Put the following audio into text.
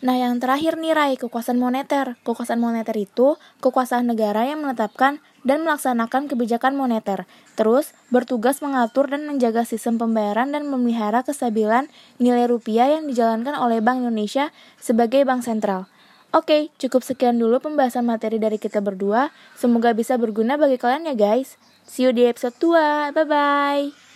Nah, yang terakhir nih Rai, kekuasaan moneter. Kekuasaan moneter itu kekuasaan negara yang menetapkan dan melaksanakan kebijakan moneter. Terus, bertugas mengatur dan menjaga sistem pembayaran dan memelihara kestabilan nilai rupiah yang dijalankan oleh Bank Indonesia sebagai bank sentral. Oke, cukup sekian dulu pembahasan materi dari kita berdua. Semoga bisa berguna bagi kalian ya guys. See you di episode 2. Bye-bye.